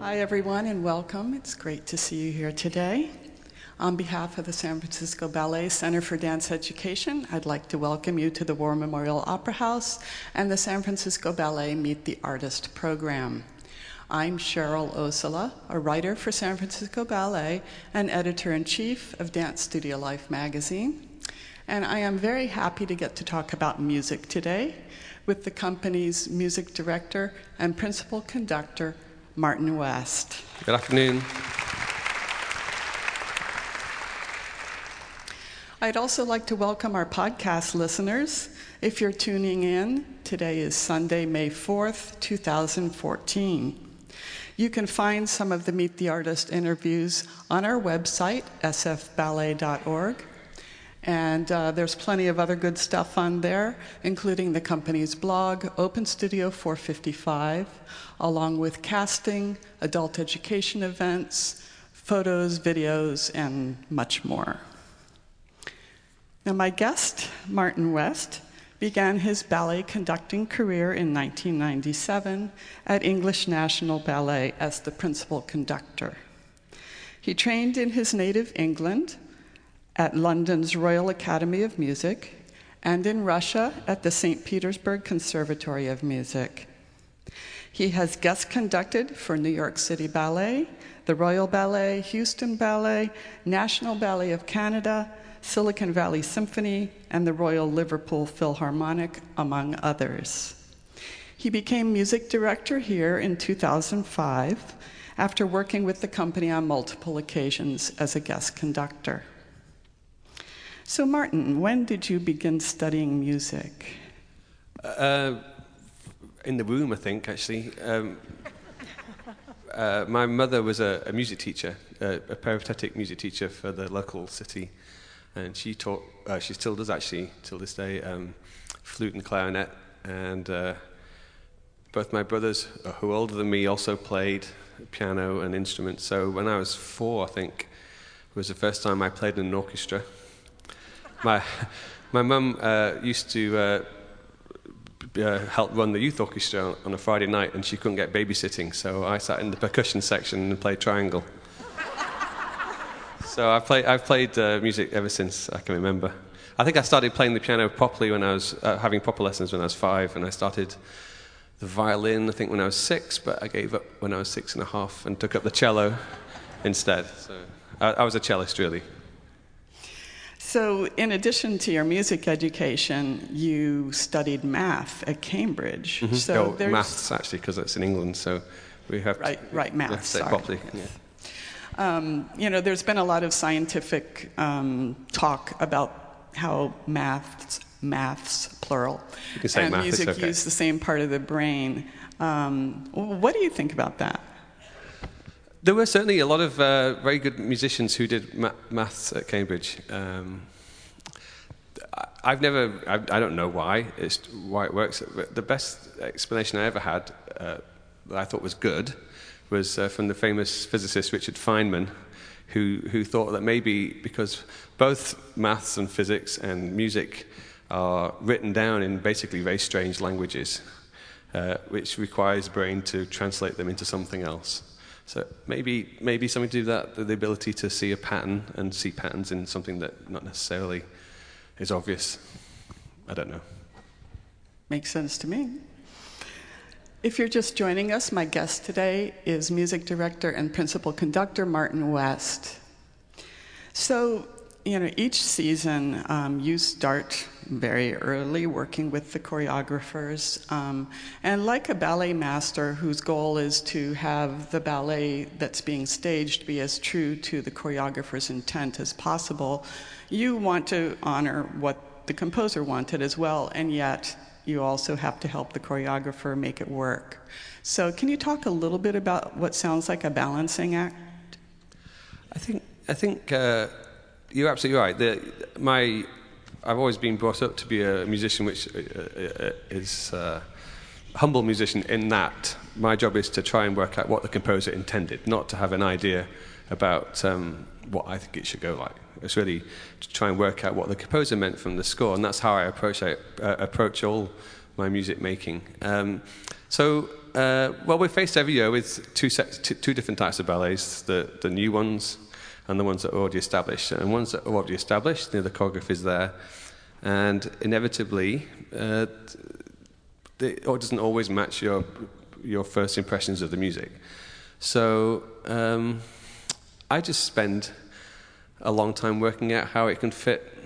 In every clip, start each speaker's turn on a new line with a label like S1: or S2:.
S1: Hi, everyone, and welcome. It's great to see you here today. On behalf of the San Francisco Ballet Center for Dance Education, I'd like to welcome you to the War Memorial Opera House and the San Francisco Ballet Meet the Artist program. I'm Cheryl Ossola, a writer for San Francisco Ballet and editor in chief of Dance Studio Life magazine. And I am very happy to get to talk about music today with the company's music director and principal conductor, Martin West.
S2: Good afternoon.
S1: I'd also like to welcome our podcast listeners. If you're tuning in, today is Sunday, May 4th, 2014. You can find some of the Meet the Artist interviews on our website, sfballet.org. And uh, there's plenty of other good stuff on there, including the company's blog, Open Studio 455, along with casting, adult education events, photos, videos, and much more. Now, my guest, Martin West, began his ballet conducting career in 1997 at English National Ballet as the principal conductor. He trained in his native England at London's Royal Academy of Music and in Russia at the St. Petersburg Conservatory of Music. He has guest conducted for New York City Ballet, the Royal Ballet, Houston Ballet, National Ballet of Canada, Silicon Valley Symphony, and the Royal Liverpool Philharmonic, among others. He became music director here in 2005 after working with the company on multiple occasions as a guest conductor. So, Martin, when did you begin studying music?
S2: Uh, in the womb, I think, actually. Um, uh, my mother was a, a music teacher, a, a peripatetic music teacher for the local city and she taught. Uh, she still does actually till this day um, flute and clarinet. And uh, both my brothers, uh, who are older than me, also played piano and instruments. So when I was four, I think was the first time I played in an orchestra. My my mum uh, used to. Uh, uh, help run the youth orchestra on a Friday night, and she couldn't get babysitting, so I sat in the percussion section and played triangle. So I've played, I've played uh, music ever since I can remember. I think I started playing the piano properly when I was uh, having proper lessons when I was five, and I started the violin, I think, when I was six, but I gave up when I was six and a half and took up the cello instead. So I, I was a cellist, really.
S1: So, in addition to your music education, you studied math at Cambridge.
S2: Mm-hmm.
S1: So
S2: oh, maths, actually, because it's in England, so we have
S1: right,
S2: to,
S1: right, maths.
S2: Yeah, properly. Yeah.
S1: Um, you know, there's been a lot of scientific um, talk about how maths, maths plural, and
S2: math,
S1: music
S2: okay.
S1: use the same part of the brain. Um, what do you think about that?
S2: There were certainly a lot of uh, very good musicians who did ma- maths at Cambridge. Um, I've never, I, I, don't know why, it's why it works. The best explanation I ever had uh, that I thought was good was uh, from the famous physicist Richard Feynman, who, who thought that maybe because both maths and physics and music are written down in basically very strange languages, uh, which requires brain to translate them into something else. So maybe, maybe something to do with that, the ability to see a pattern and see patterns in something that not necessarily is obvious. I don't know.
S1: Makes sense to me. If you're just joining us, my guest today is music director and principal conductor Martin West. So, you know, each season um, you start very early working with the choreographers. Um, and like a ballet master whose goal is to have the ballet that's being staged be as true to the choreographer's intent as possible, you want to honor what the composer wanted as well, and yet you also have to help the choreographer make it work. So, can you talk a little bit about what sounds like a balancing act?
S2: I think I think uh, you're absolutely right. The, my I've always been brought up to be a musician, which uh, uh is uh, a humble musician. In that, my job is to try and work out what the composer intended, not to have an idea about um, what I think it should go like. It's really to try and work out what the composer meant from the score, and that's how I approach, I, uh, approach all my music making. Um, so uh, well, we're faced every year with two, sets, two, different types of ballets the, the new ones and the ones that are already established. And ones that are already established, the choreography is there. And inevitably, uh, it doesn't always match your, your first impressions of the music. So um, I just spend a long time working out how it can fit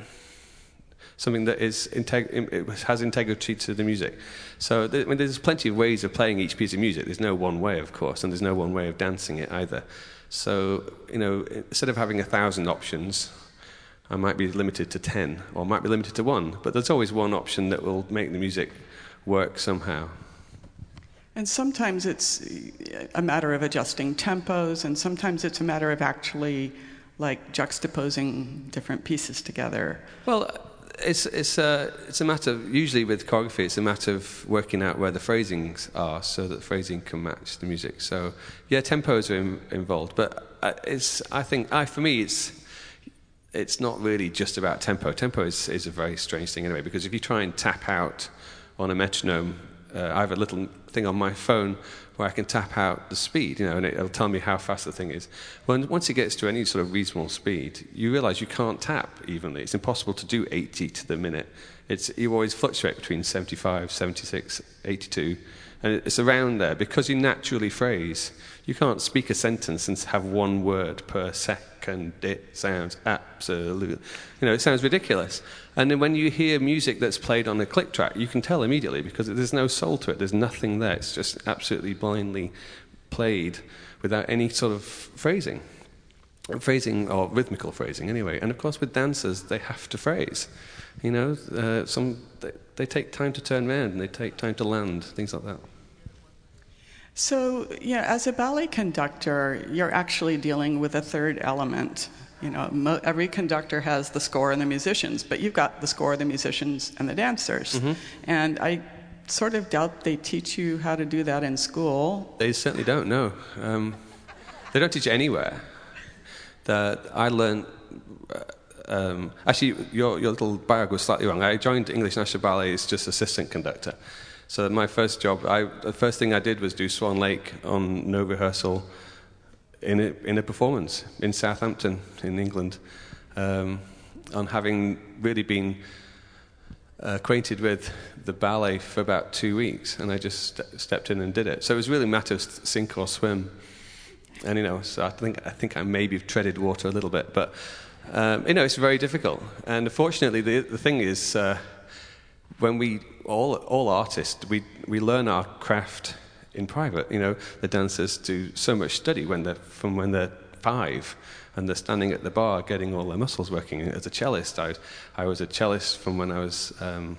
S2: something that is integ- has integrity to the music. So I mean, there's plenty of ways of playing each piece of music. There's no one way, of course, and there's no one way of dancing it either. So you know, instead of having a thousand options, I might be limited to ten, or might be limited to one. But there's always one option that will make the music work somehow.
S1: And sometimes it's a matter of adjusting tempos, and sometimes it's a matter of actually like juxtaposing different pieces together.
S2: Well, it's, it's, a, it's a matter, of, usually with choreography, it's a matter of working out where the phrasings are so that the phrasing can match the music. So, yeah, tempos are in, involved, but uh, it's, I think, I, for me, it's, it's not really just about tempo. Tempo is, is a very strange thing anyway, because if you try and tap out on a metronome, uh, I have a little thing on my phone where I can tap out the speed, you know, and it'll tell me how fast the thing is. When, once it gets to any sort of reasonable speed, you realize you can't tap evenly. It's impossible to do 80 to the minute. It's, you always fluctuate between 75, 76, 82, and it's around there because you naturally phrase. You can't speak a sentence and have one word per second. It sounds absolutely, you know, it sounds ridiculous. And then when you hear music that's played on a click track, you can tell immediately because there's no soul to it. There's nothing there. It's just absolutely blindly played without any sort of phrasing. Phrasing or rhythmical phrasing, anyway. And of course, with dancers, they have to phrase. You know, uh, some they, they take time to turn around and they take time to land, things like that.
S1: So, yeah, as a ballet conductor, you're actually dealing with a third element you know, mo- every conductor has the score and the musicians, but you've got the score, the musicians, and the dancers. Mm-hmm. And I sort of doubt they teach you how to do that in school.
S2: They certainly don't. No, um, they don't teach anywhere. That I learned. Uh, um, actually, your, your little bio was slightly wrong. I joined English National Ballet as just assistant conductor. So my first job, I, the first thing I did was do Swan Lake on no rehearsal in a, in a performance in Southampton, in England, um, on having really been acquainted with the ballet for about two weeks, and I just st- stepped in and did it. So it was really a matter of sink or swim. And you know, so I think I think I maybe treaded water a little bit, but um, you know, it's very difficult. And fortunately, the the thing is, uh, when we all all artists we we learn our craft in private. You know, the dancers do so much study when they're, from when they're five and they're standing at the bar getting all their muscles working. As a cellist, I I was a cellist from when I was um,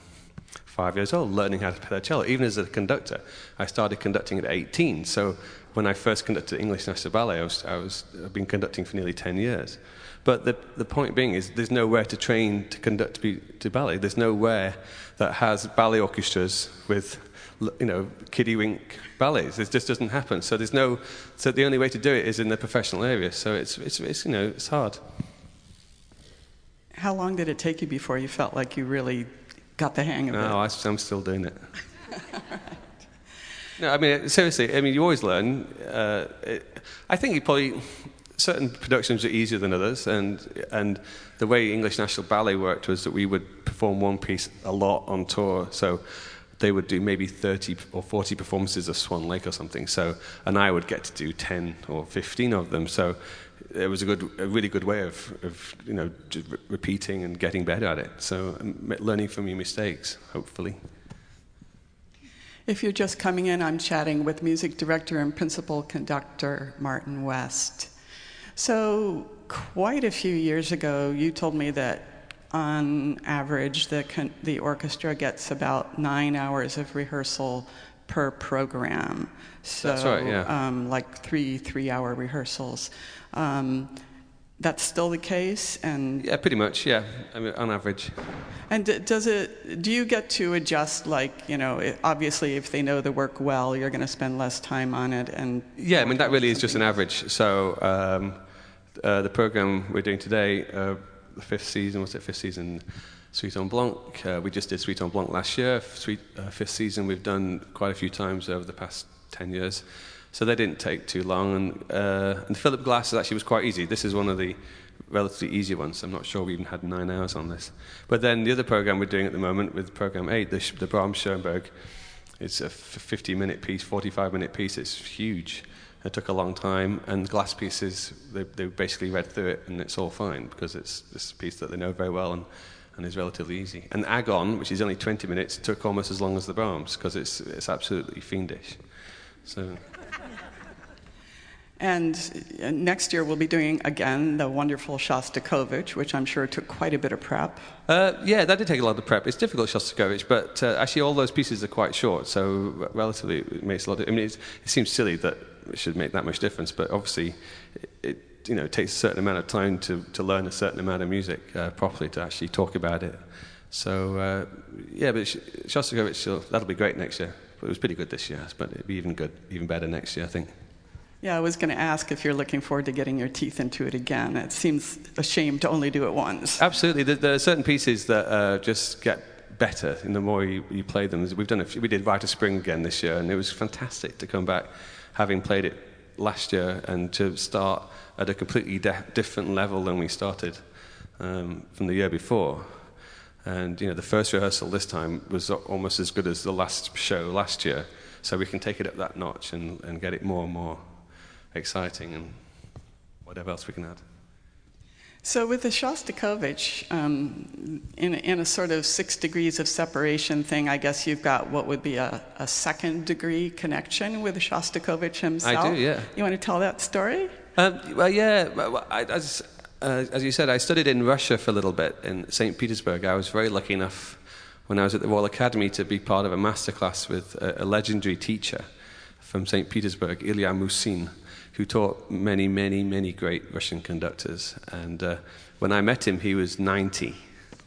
S2: five years old, learning how to play the cello. Even as a conductor, I started conducting at 18. So when I first conducted English National Ballet, I was, I was, I've been conducting for nearly 10 years. But the, the point being is there's nowhere to train to conduct to, to ballet. There's nowhere that has ballet orchestras with you know, kiddie wink ballets. It just doesn't happen. So there's no. So the only way to do it is in the professional area. So it's, it's, it's you know, it's hard.
S1: How long did it take you before you felt like you really got the hang of
S2: no,
S1: it?
S2: No, I'm still doing it. No, I mean seriously. I mean you always learn. Uh, it, I think you probably certain productions are easier than others, and and the way English National Ballet worked was that we would perform one piece a lot on tour. So they would do maybe 30 or 40 performances of Swan Lake or something. So, and I would get to do 10 or 15 of them. So, it was a good, a really good way of, of you know, re- repeating and getting better at it. So, um, learning from your mistakes, hopefully.
S1: If you're just coming in, I'm chatting with music director and principal conductor Martin West. So, quite a few years ago, you told me that on average, the, con- the orchestra gets about nine hours of rehearsal per program.
S2: So, that's right, yeah.
S1: Um, like three three hour rehearsals. Um, that's still the case, and
S2: yeah, pretty much, yeah. I mean, on average.
S1: And does it? Do you get to adjust? Like, you know, it, obviously, if they know the work well, you're going to spend less time on it, and
S2: yeah. I mean, that really is just an average. So um, uh, the program we're doing today. Uh, the fifth season, was it fifth season? Suite en Blanc. Uh, we just did Suite en Blanc last year. Suite, uh, fifth season we've done quite a few times over the past 10 years. So they didn't take too long. And, uh, and Philip Glass actually was quite easy. This is one of the relatively easy ones. I'm not sure we even had nine hours on this. But then the other program we're doing at the moment with program eight, the, the Brahms Schoenberg, it's a 50 minute piece, 45 minute piece. It's huge. It took a long time, and glass pieces, they, they basically read through it, and it's all fine because it's this piece that they know very well and, and is relatively easy. And Agon, which is only 20 minutes, took almost as long as the Brahms because it's, it's absolutely fiendish. So.
S1: And uh, next year we'll be doing again the wonderful Shostakovich, which I'm sure took quite a bit of prep.
S2: Uh, yeah, that did take a lot of prep. It's difficult Shostakovich, but uh, actually all those pieces are quite short, so relatively it makes a lot. Of, I mean, it seems silly that should make that much difference, but obviously it, it you know it takes a certain amount of time to, to learn a certain amount of music uh, properly to actually talk about it. So uh, yeah, but Shostakovich that'll be great next year. But it was pretty good this year, but it'll be even good, even better next year, I think.
S1: Yeah, I was going to ask if you're looking forward to getting your teeth into it again. It seems a shame to only do it once.
S2: Absolutely. There, there are certain pieces that uh, just get better in the more you, you play them. We've done a few, we did Rite of Spring again this year, and it was fantastic to come back, having played it last year, and to start at a completely de- different level than we started um, from the year before. And you know, the first rehearsal this time was almost as good as the last show last year, so we can take it up that notch and, and get it more and more exciting and whatever else we can add.
S1: So, with the Shostakovich, um, in, in, a sort of six degrees of separation thing, I guess you've got what would be a, a second degree connection with Shostakovich himself.
S2: I do, yeah.
S1: You want to tell that story?
S2: Um, well, yeah. I, as, uh, as you said, I studied in Russia for a little bit in St. Petersburg. I was very lucky enough when I was at the Royal Academy to be part of a masterclass with a, a legendary teacher from St. Petersburg, Ilya Musin who taught many, many, many great Russian conductors. And uh, when I met him, he was 90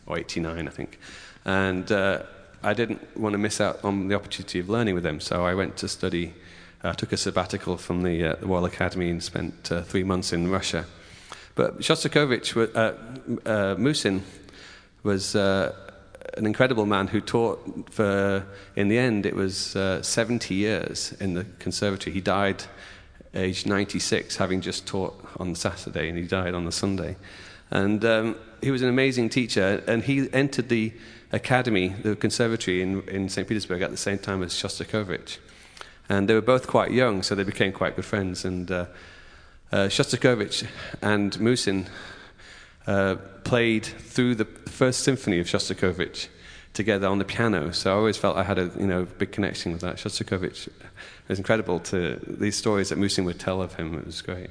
S2: or 89, I think. And uh, I didn't want to miss out on the opportunity of learning with him, so I went to study. I uh, took a sabbatical from the, uh, the Royal Academy and spent uh, three months in Russia. But Shostakovich, uh, Musin, was an incredible man who taught for, in the end, it was 70 years in the conservatory. He died aged 96, having just taught on Saturday, and he died on the Sunday. And um, he was an amazing teacher, and he entered the academy, the conservatory in, in St. Petersburg at the same time as Shostakovich. And they were both quite young, so they became quite good friends. And uh, uh, Shostakovich and Musin uh, played through the first symphony of Shostakovich together on the piano. So I always felt I had a you know big connection with that. Shostakovich was incredible to these stories that Musin would tell of him. It was great.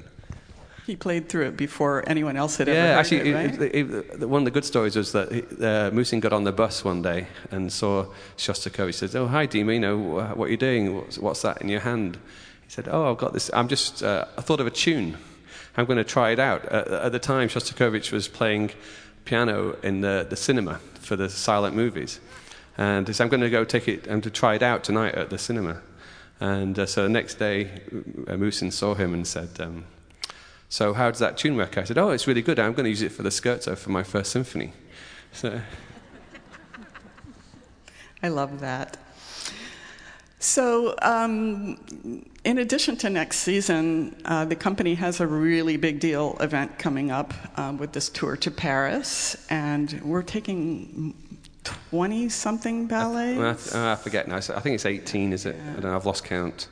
S1: He played through it before anyone else had
S2: yeah,
S1: ever heard
S2: actually,
S1: it, right?
S2: it, it, one of the good stories was that uh, Musin got on the bus one day and saw Shostakovich. He said, "Oh, hi, Dima. You know what are you doing? What's, what's, that in your hand?" He said, "Oh, I've got this. I'm just. Uh, I thought of a tune. I'm going to try it out." Uh, at the time, Shostakovich was playing piano in the, the cinema for the silent movies. And said, I'm going to go take it and to try it out tonight at the cinema. And uh, so the next day, uh, Musin saw him and said, um, So, how does that tune work? I said, Oh, it's really good. I'm going to use it for the scherzo for my first symphony. So.
S1: I love that. So, um, in addition to next season, uh, the company has a really big deal event coming up um, with this tour to Paris, and we're taking 20 something ballets?
S2: I, I, forget now. I think it's 18, is it? Yeah. I don't know. I've lost count.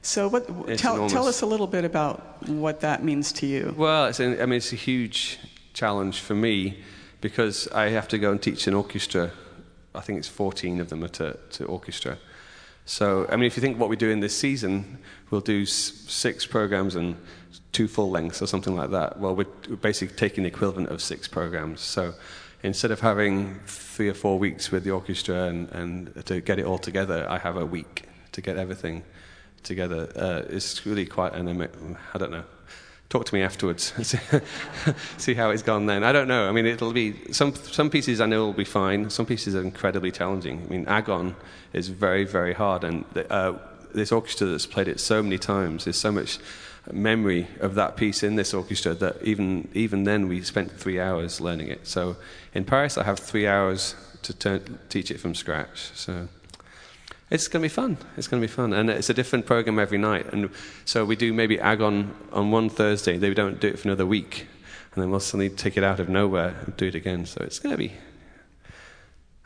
S1: So, what, tell, tell, us a little bit about what that means to you.
S2: Well, it's a, I mean, it's a huge challenge for me because I have to go and teach an orchestra. I think it's 14 of them are to, to orchestra. So, I mean, if you think what we do in this season, we'll do six programs and two full lengths or something like that. Well, we're basically taking the equivalent of six programs. So, instead of having three or four weeks with the orchestra and, and to get it all together, I have a week to get everything together. Uh, it's really quite an, I don't know. Talk to me afterwards. See how it's gone then. I don't know. I mean, it'll be some some pieces I know will be fine. Some pieces are incredibly challenging. I mean, Agon is very very hard, and uh, this orchestra that's played it so many times. There's so much memory of that piece in this orchestra that even even then we spent three hours learning it. So in Paris, I have three hours to turn, teach it from scratch. So It's going to be fun. It's going to be fun, and it's a different program every night. And so we do maybe Agon on one Thursday. They don't do it for another week, and then we'll suddenly take it out of nowhere and do it again. So it's going to be.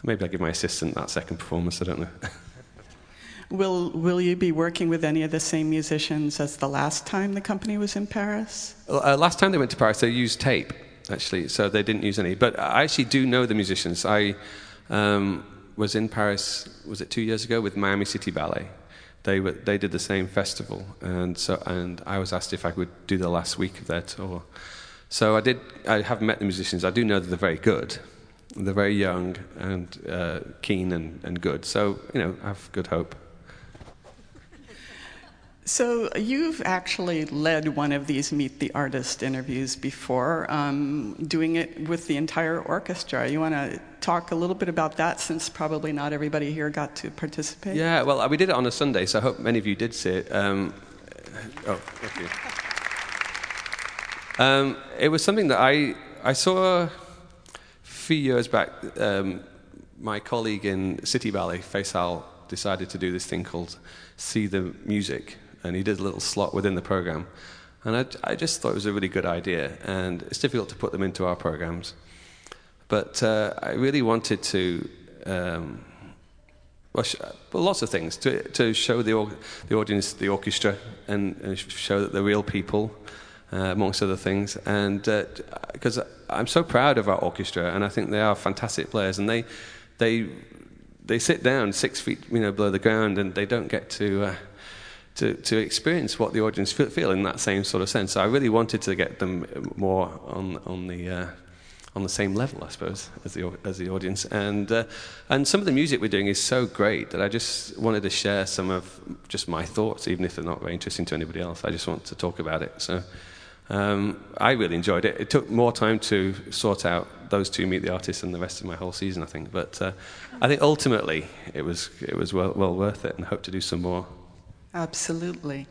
S2: Maybe I'll give my assistant that second performance. I don't know.
S1: Will Will you be working with any of the same musicians as the last time the company was in Paris?
S2: Uh, last time they went to Paris, they used tape actually, so they didn't use any. But I actually do know the musicians. I. Um, was in Paris, was it two years ago, with Miami City Ballet. They, were, they did the same festival, and, so, and I was asked if I could do the last week of their tour. So I did. I have met the musicians. I do know that they're very good. They're very young and uh, keen and, and good. So you know, I have good hope.
S1: So you've actually led one of these Meet the Artist interviews before, um, doing it with the entire orchestra. You want to talk a little bit about that, since probably not everybody here got to participate.
S2: Yeah, well, we did it on a Sunday, so I hope many of you did see it. Um, oh, thank you. Um, it was something that I I saw a few years back. Um, my colleague in City Ballet, Fayçal, decided to do this thing called See the Music and he did a little slot within the program. And I, I, just thought it was a really good idea, and it's difficult to put them into our programs. But uh, I really wanted to, um, well, sh- well, lots of things, to, to show the, or- the audience the orchestra and, and, show that they're real people, uh, amongst other things. And because uh, I'm so proud of our orchestra, and I think they are fantastic players, and they, they, they sit down six feet you know, below the ground, and they don't get to uh, to, to experience what the audience feel, feel in that same sort of sense. So I really wanted to get them more on, on the. Uh, on the same level, I suppose, as the as the audience, and uh, and some of the music we're doing is so great that I just wanted to share some of just my thoughts, even if they're not very interesting to anybody else. I just want to talk about it. So um, I really enjoyed it. It took more time to sort out those two meet the artists than the rest of my whole season, I think. But uh, I think ultimately it was it was well, well worth it, and hope to do some more
S1: Absolutely.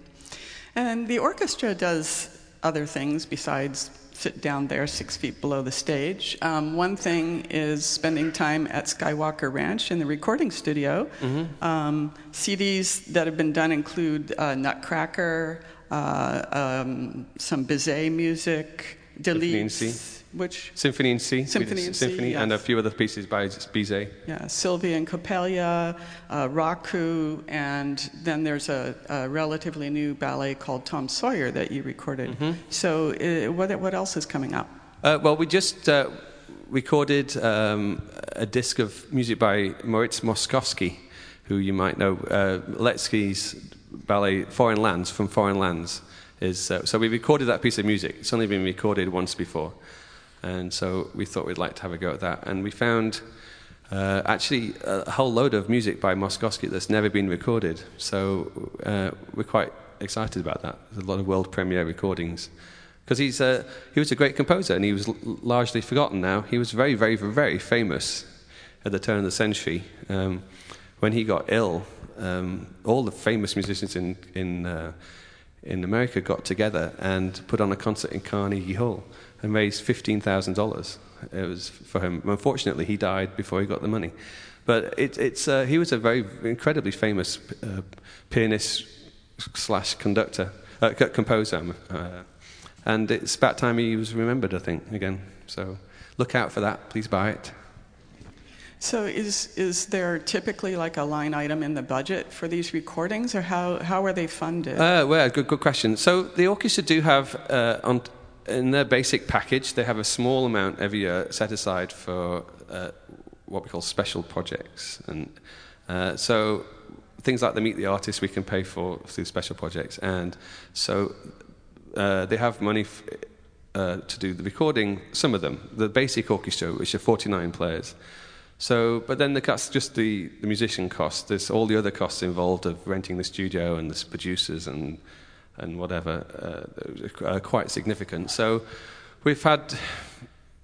S1: And the orchestra does other things besides sit down there six feet below the stage. Um, one thing is spending time at Skywalker Ranch in the recording studio. Mm-hmm. Um, CDs that have been done include uh, Nutcracker, uh, um, some Bizet music, Delibes.
S2: Which Symphony in C.
S1: Symphony in
S2: C.
S1: Yes.
S2: and a few other pieces by Bizet.
S1: Yeah, Sylvia and Coppelia, uh, Raku, and then there's a, a, relatively new ballet called Tom Sawyer that you recorded. Mm-hmm. So, uh, what what else is coming up?
S2: Uh, well, we just uh, recorded um, a disc of music by Moritz Moszkowski, who you might know. Uh, Ratmansky's ballet Foreign Lands from Foreign Lands is uh, so we recorded that piece of music. It's only been recorded once before. And so we thought we'd like to have a go at that. And we found uh, actually a whole load of music by Moszkowski that's never been recorded. So uh, we're quite excited about that. There's a lot of world premiere recordings. Because he's uh, he was a great composer and he was l- largely forgotten now. He was very, very, very famous at the turn of the century. Um, when he got ill, um, all the famous musicians in, in, uh, in America got together and put on a concert in Carnegie Hall and raised $15,000. It was for him. Unfortunately, he died before he got the money. But it, it's, uh, he was a very incredibly famous uh, pianist slash conductor, uh, composer. Uh, and it's about time he was remembered, I think, again. So look out for that. Please buy it.
S1: So is is there typically like a line item in the budget for these recordings, or how, how are they funded?
S2: Uh, well, good good question. So the orchestra do have uh, on in their basic package, they have a small amount every year set aside for uh, what we call special projects. And uh, so things like the Meet the Artist we can pay for through special projects. And so uh, they have money f- uh, to do the recording, some of them, the basic orchestra, which are 49 players. So, but then the, that's just the, the musician cost. There's all the other costs involved of renting the studio and the producers and and whatever uh, are quite significant. So we've had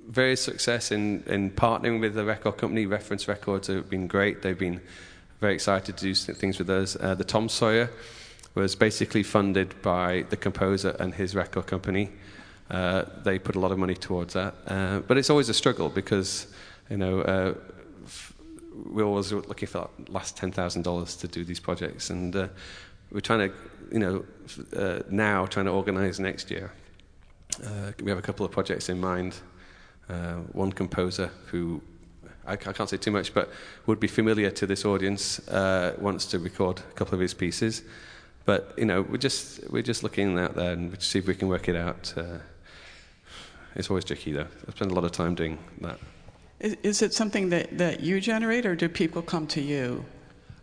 S2: various success in, in partnering with the record company. Reference Records have been great. They've been very excited to do things with us. Uh, the Tom Sawyer was basically funded by the composer and his record company. Uh, they put a lot of money towards that. Uh, but it's always a struggle because, you know, uh, f- we're always looking for that last ten thousand dollars to do these projects, and uh, we're trying to, you know, uh, now trying to organise next year. Uh, we have a couple of projects in mind. Uh, one composer who I, can't say too much, but would be familiar to this audience uh, wants to record a couple of his pieces. But you know, we're just we're just looking out there and see if we can work it out. Uh, it's always tricky, though. I spend a lot of time doing that.
S1: Is, is it something that, that you generate, or do people come to you?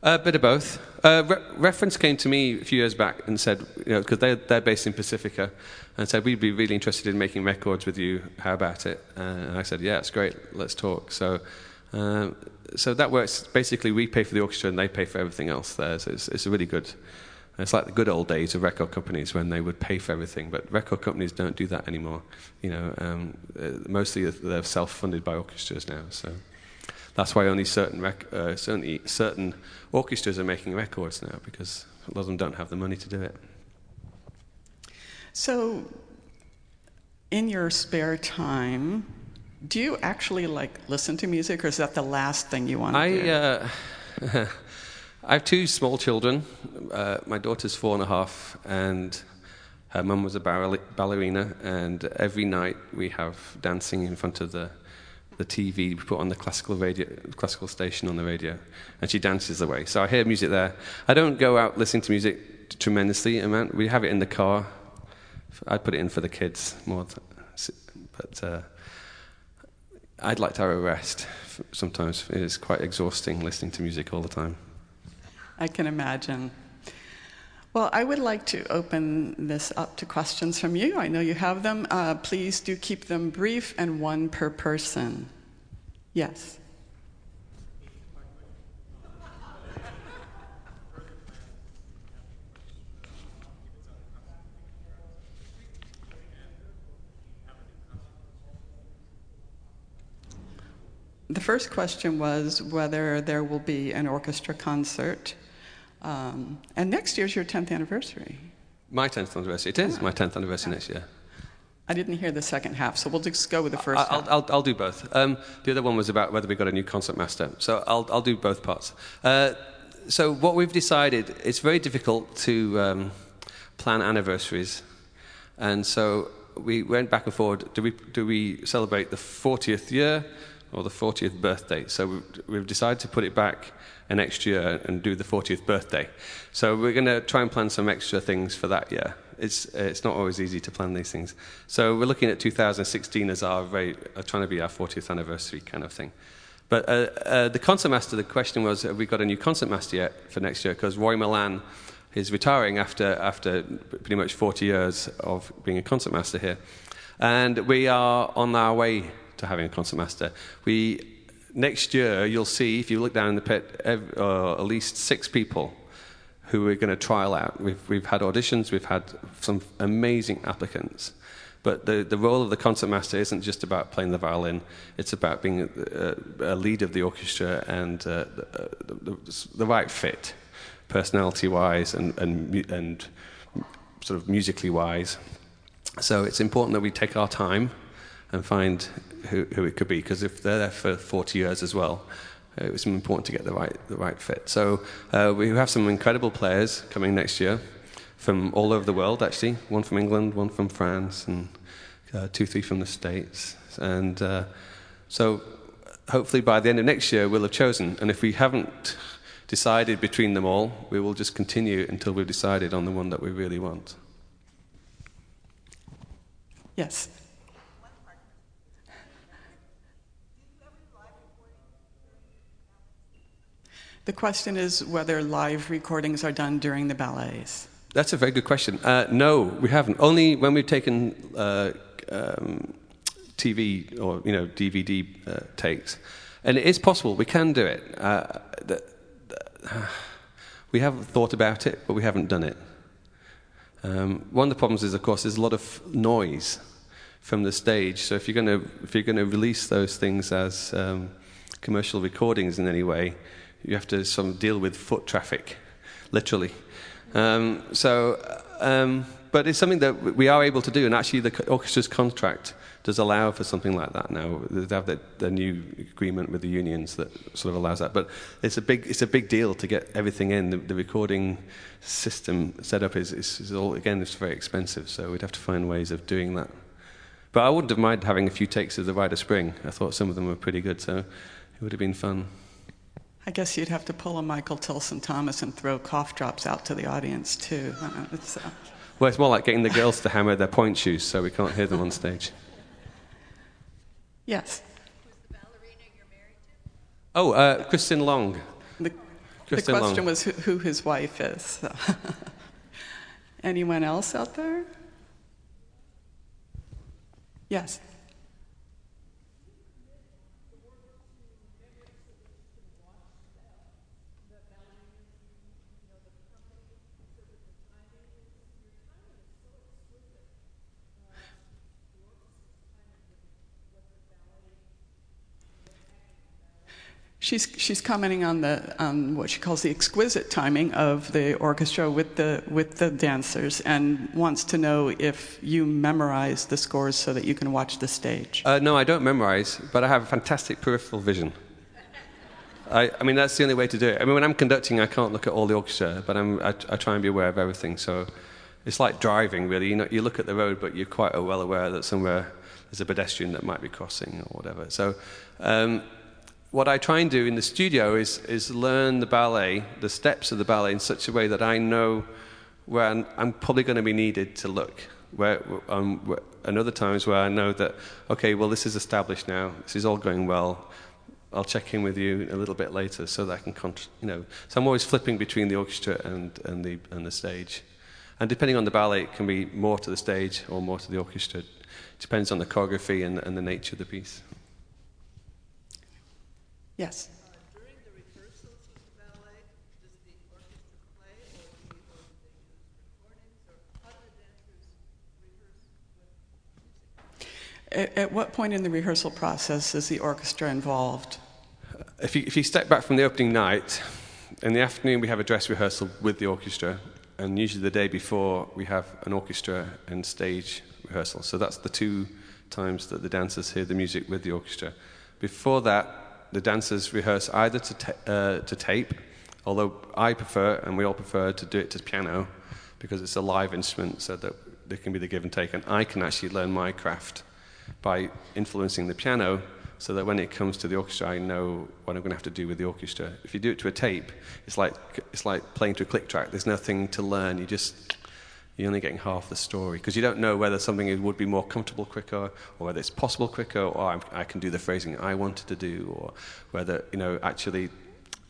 S2: A bit of both. Uh, Re- Reference came to me a few years back and said, you know, because they're, they're based in Pacifica, and said, we'd be really interested in making records with you. How about it? Uh, and I said, yeah, it's great. Let's talk. So, um, so that works. Basically, we pay for the orchestra and they pay for everything else there. So it's, it's a really good. It's like the good old days of record companies when they would pay for everything, but record companies don't do that anymore. You know, um, uh, mostly they're self-funded by orchestras now. So. That's why only certain, rec- uh, certainly certain orchestras are making records now because a lot of them don't have the money to do it.
S1: So, in your spare time, do you actually like listen to music, or is that the last thing you want to
S2: I,
S1: do?
S2: Uh, I have two small children. Uh, my daughter's four and a half, and her mum was a ballerina. And every night we have dancing in front of the the TV, we put on the classical radio, classical station on the radio, and she dances away. So I hear music there. I don't go out listening to music tremendously amount. We have it in the car. I put it in for the kids more, but uh, I'd like to have a rest. Sometimes it is quite exhausting listening to music all the time.
S1: I can imagine. Well, I would like to open this up to questions from you. I know you have them. Uh, please do keep them brief and one per person. Yes. The first question was whether there will be an orchestra concert um, and next year's your 10th anniversary.
S2: My 10th anniversary. It is yeah. my 10th anniversary next year.
S1: I didn't hear the second half, so we'll just go with the 1st
S2: I'll, I'll, I'll, do both. Um, the other one was about whether we got a new concertmaster, so I'll, I'll do both parts. Uh, so what we've decided, it's very difficult to um, plan anniversaries, and so we went back and forward. Do we, do we celebrate the 40th year or the 40th birthday? So we've decided to put it back next year and do the 40th birthday. So we're going to try and plan some extra things for that year. It's, it's not always easy to plan these things. So we're looking at 2016 as our very, uh, trying to be our 40th anniversary kind of thing. But uh, uh, the concertmaster, the question was, have we got a new concertmaster yet for next year? Because Roy Malan is retiring after, after pretty much 40 years of being a concertmaster here. And we are on our way to having a concertmaster. We next year, you'll see, if you look down in the pit, uh, at least six people who we're going to trial out. We've, we've had auditions, we've had some amazing applicants. But the, the role of the concertmaster isn't just about playing the violin, it's about being a, a lead of the orchestra and uh, the, the, the, right fit, personality wise and, and, and sort of musically wise. So it's important that we take our time and find who, who it could be, because if they're there for 40 years as well, uh, it was important to get the right, the right fit. So uh, we have some incredible players coming next year from all over the world, actually. One from England, one from France, and uh, two, three from the States. And uh, so hopefully by the end of next year, we'll have chosen. And if we haven't decided between them all, we will just continue until we've decided on the one that we really want.
S1: Yes. The question is whether live recordings are done during the ballets.
S2: That's a very good question. Uh, no, we haven't. Only when we've taken uh, um, TV or you know DVD uh, takes, and it is possible. We can do it. Uh, the, the, we have thought about it, but we haven't done it. Um, one of the problems is, of course, there's a lot of noise from the stage. So if you're going to if you're going to release those things as um, commercial recordings in any way, you have to some deal with foot traffic, literally. Um, so um, but it's something that we are able to do, and actually, the orchestra's contract does allow for something like that now. They have the, the new agreement with the unions that sort of allows that. But it's a big, it's a big deal to get everything in. The, the recording system setup is, is, is all, again, it's very expensive, so we'd have to find ways of doing that. But I wouldn't have minded having a few takes of the Rite of Spring. I thought some of them were pretty good, so it would have been fun.
S1: I guess you'd have to pull a Michael Tilson Thomas and throw cough drops out to the audience, too. It's, uh...
S2: Well, it's more like getting the girls to hammer their pointe shoes so we can't hear them on stage.
S1: Yes.
S2: Oh, uh, Kristin Long.
S1: The, Kristin the question Long. was who, who, his wife is. So. Anyone else out there? Yes. She's, she's commenting on, the, on what she calls the exquisite timing of the orchestra with the, with the dancers and wants to know if you memorize the scores so that you can watch the stage.
S2: Uh, no, I don't memorize, but I have a fantastic peripheral vision. I, I, mean, that's the only way to do it. I mean, when I'm conducting, I can't look at all the orchestra, but I'm I try and be aware of everything. So it's like driving, really. You, know, you look at the road, but you're quite well aware that somewhere there's a pedestrian that might be crossing or whatever. So um, what I try and do in the studio is, is learn the ballet, the steps of the ballet, in such a way that I know where I'm, I'm probably going to be needed to look. Where, um, where, and other times where I know that, okay, well, this is established now, this is all going well. I'll check in with you a little bit later so that I can, you know. So I'm always flipping between the orchestra and, and, the, and the stage. And depending on the ballet, it can be more to the stage or more to the orchestra. It depends on the choreography and, and the nature of the piece.
S1: Yes.
S3: during the rehearsals of the ballet, does the orchestra play, or do, or do they use recordings, or how do the dancers rehearse with music?
S1: At, at what point in the rehearsal process is the orchestra involved?
S2: Uh, if you, if you step back from the opening night, in the afternoon we have a dress rehearsal with the orchestra, and usually the day before we have an orchestra and stage rehearsal. So that's the two times that the dancers hear the music with the orchestra. Before that, the dancers rehearse either to, ta- uh, to tape, although I prefer, and we all prefer, to do it to piano because it's a live instrument so that there can be the give and take. And I can actually learn my craft by influencing the piano so that when it comes to the orchestra, I know what I'm going to have to do with the orchestra. If you do it to a tape, it's like, it's like playing to a click track. There's nothing to learn. You just you're only getting half the story because you don't know whether something would be more comfortable quicker or whether it's possible quicker or I'm, i can do the phrasing I wanted to do or whether, you know, actually,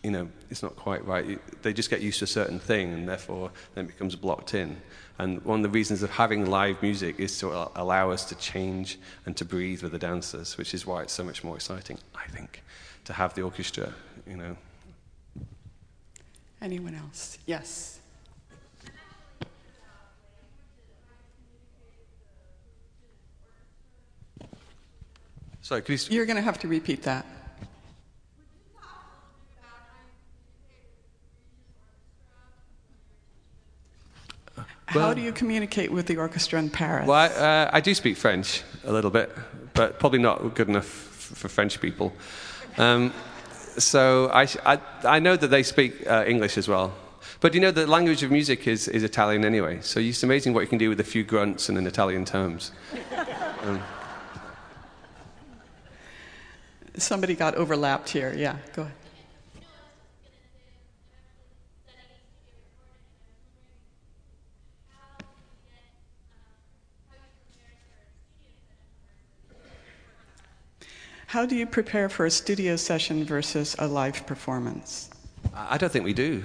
S2: you know, it's not quite right. They just get used to a certain thing and therefore then it becomes blocked in. And one of the reasons of having live music is to allow us to change and to breathe with the dancers, which is why it's so much more exciting, I think, to have the orchestra, you know.
S1: Anyone else? Yes.
S2: Sorry, could
S1: you... You're going to have to repeat that. Well, How do you communicate with the orchestra in Paris?
S2: Well, I, uh, I, do speak French a little bit, but probably not good enough for French people. Um, so I, I, I, know that they speak uh, English as well. But you know, the language of music is, is Italian anyway, so it's amazing what you can do with a few grunts and an Italian terms. Um,
S1: Somebody got overlapped here. Yeah, go ahead. How do you prepare for a studio session versus a live performance?
S2: I don't think we do.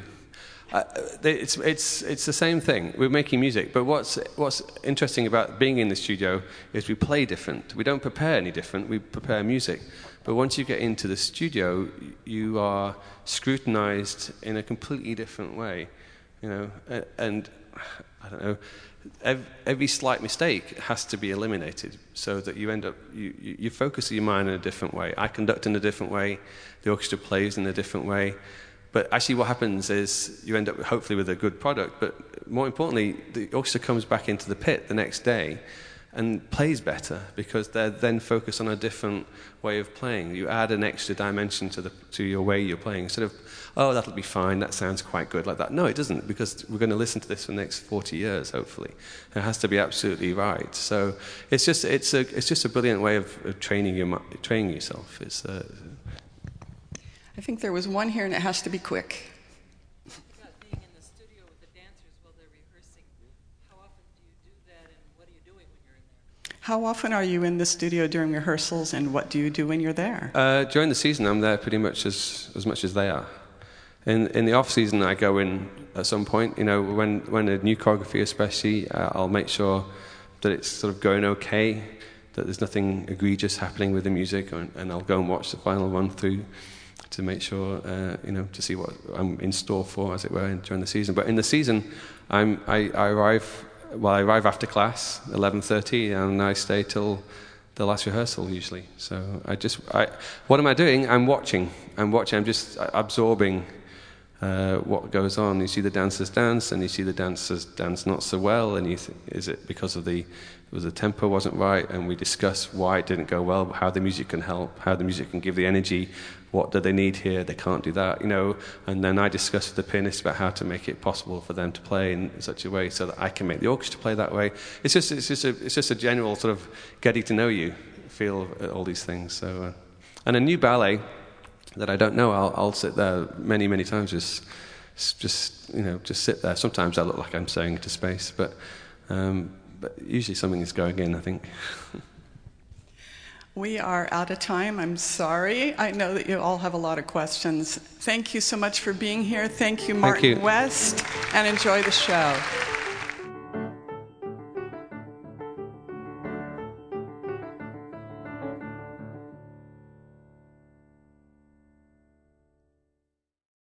S2: Uh, it's, it's, it's the same thing. We're making music, but what's, what's interesting about being in the studio is we play different. We don't prepare any different, we prepare music. But once you get into the studio, you are scrutinized in a completely different way. You know, and I don't know, every slight mistake has to be eliminated so that you end up, you, you focus your mind in a different way. I conduct in a different way, the orchestra plays in a different way. But actually, what happens is you end up hopefully with a good product. But more importantly, the orchestra comes back into the pit the next day and plays better because they're then focused on a different way of playing. You add an extra dimension to, the, to your way you're playing. Instead of, oh, that'll be fine, that sounds quite good like that. No, it doesn't because we're going to listen to this for the next 40 years, hopefully. It has to be absolutely right. So it's just, it's a, it's just a brilliant way of, of training, your, training yourself. It's, uh,
S1: I think there was one here, and it has to be quick.
S3: How often are you in
S1: the studio during rehearsals, and what do you do when you're there?
S2: Uh, during the season, I'm there pretty much as, as much as they are. In, in the off season, I go in at some point. You know, when, when a new choreography, especially, uh, I'll make sure that it's sort of going okay, that there's nothing egregious happening with the music, and, and I'll go and watch the final run through to make sure, uh, you know, to see what I'm in store for, as it were, during the season. But in the season, I'm, I, I arrive, well, I arrive after class, 11.30, and I stay till the last rehearsal usually. So I just, I, what am I doing? I'm watching. I'm watching. I'm just absorbing uh, what goes on. You see the dancers dance, and you see the dancers dance not so well, and you think, is it because of the was the tempo wasn't right? And we discuss why it didn't go well, how the music can help, how the music can give the energy. What do they need here? They can't do that, you know. And then I discuss with the pianist about how to make it possible for them to play in such a way so that I can make the orchestra play that way. It's just, it's just, a, it's just a general sort of getting to know you feel all these things. So, uh, and a new ballet that I don't know, I'll, I'll sit there many, many times, just, just you know, just sit there. Sometimes I look like I'm staring into space, but, um, but usually something is going in. I think.
S1: We are out of time. I'm sorry. I know that you all have a lot of questions. Thank you so much for being here. Thank you, Martin
S2: you.
S1: West, and enjoy the show.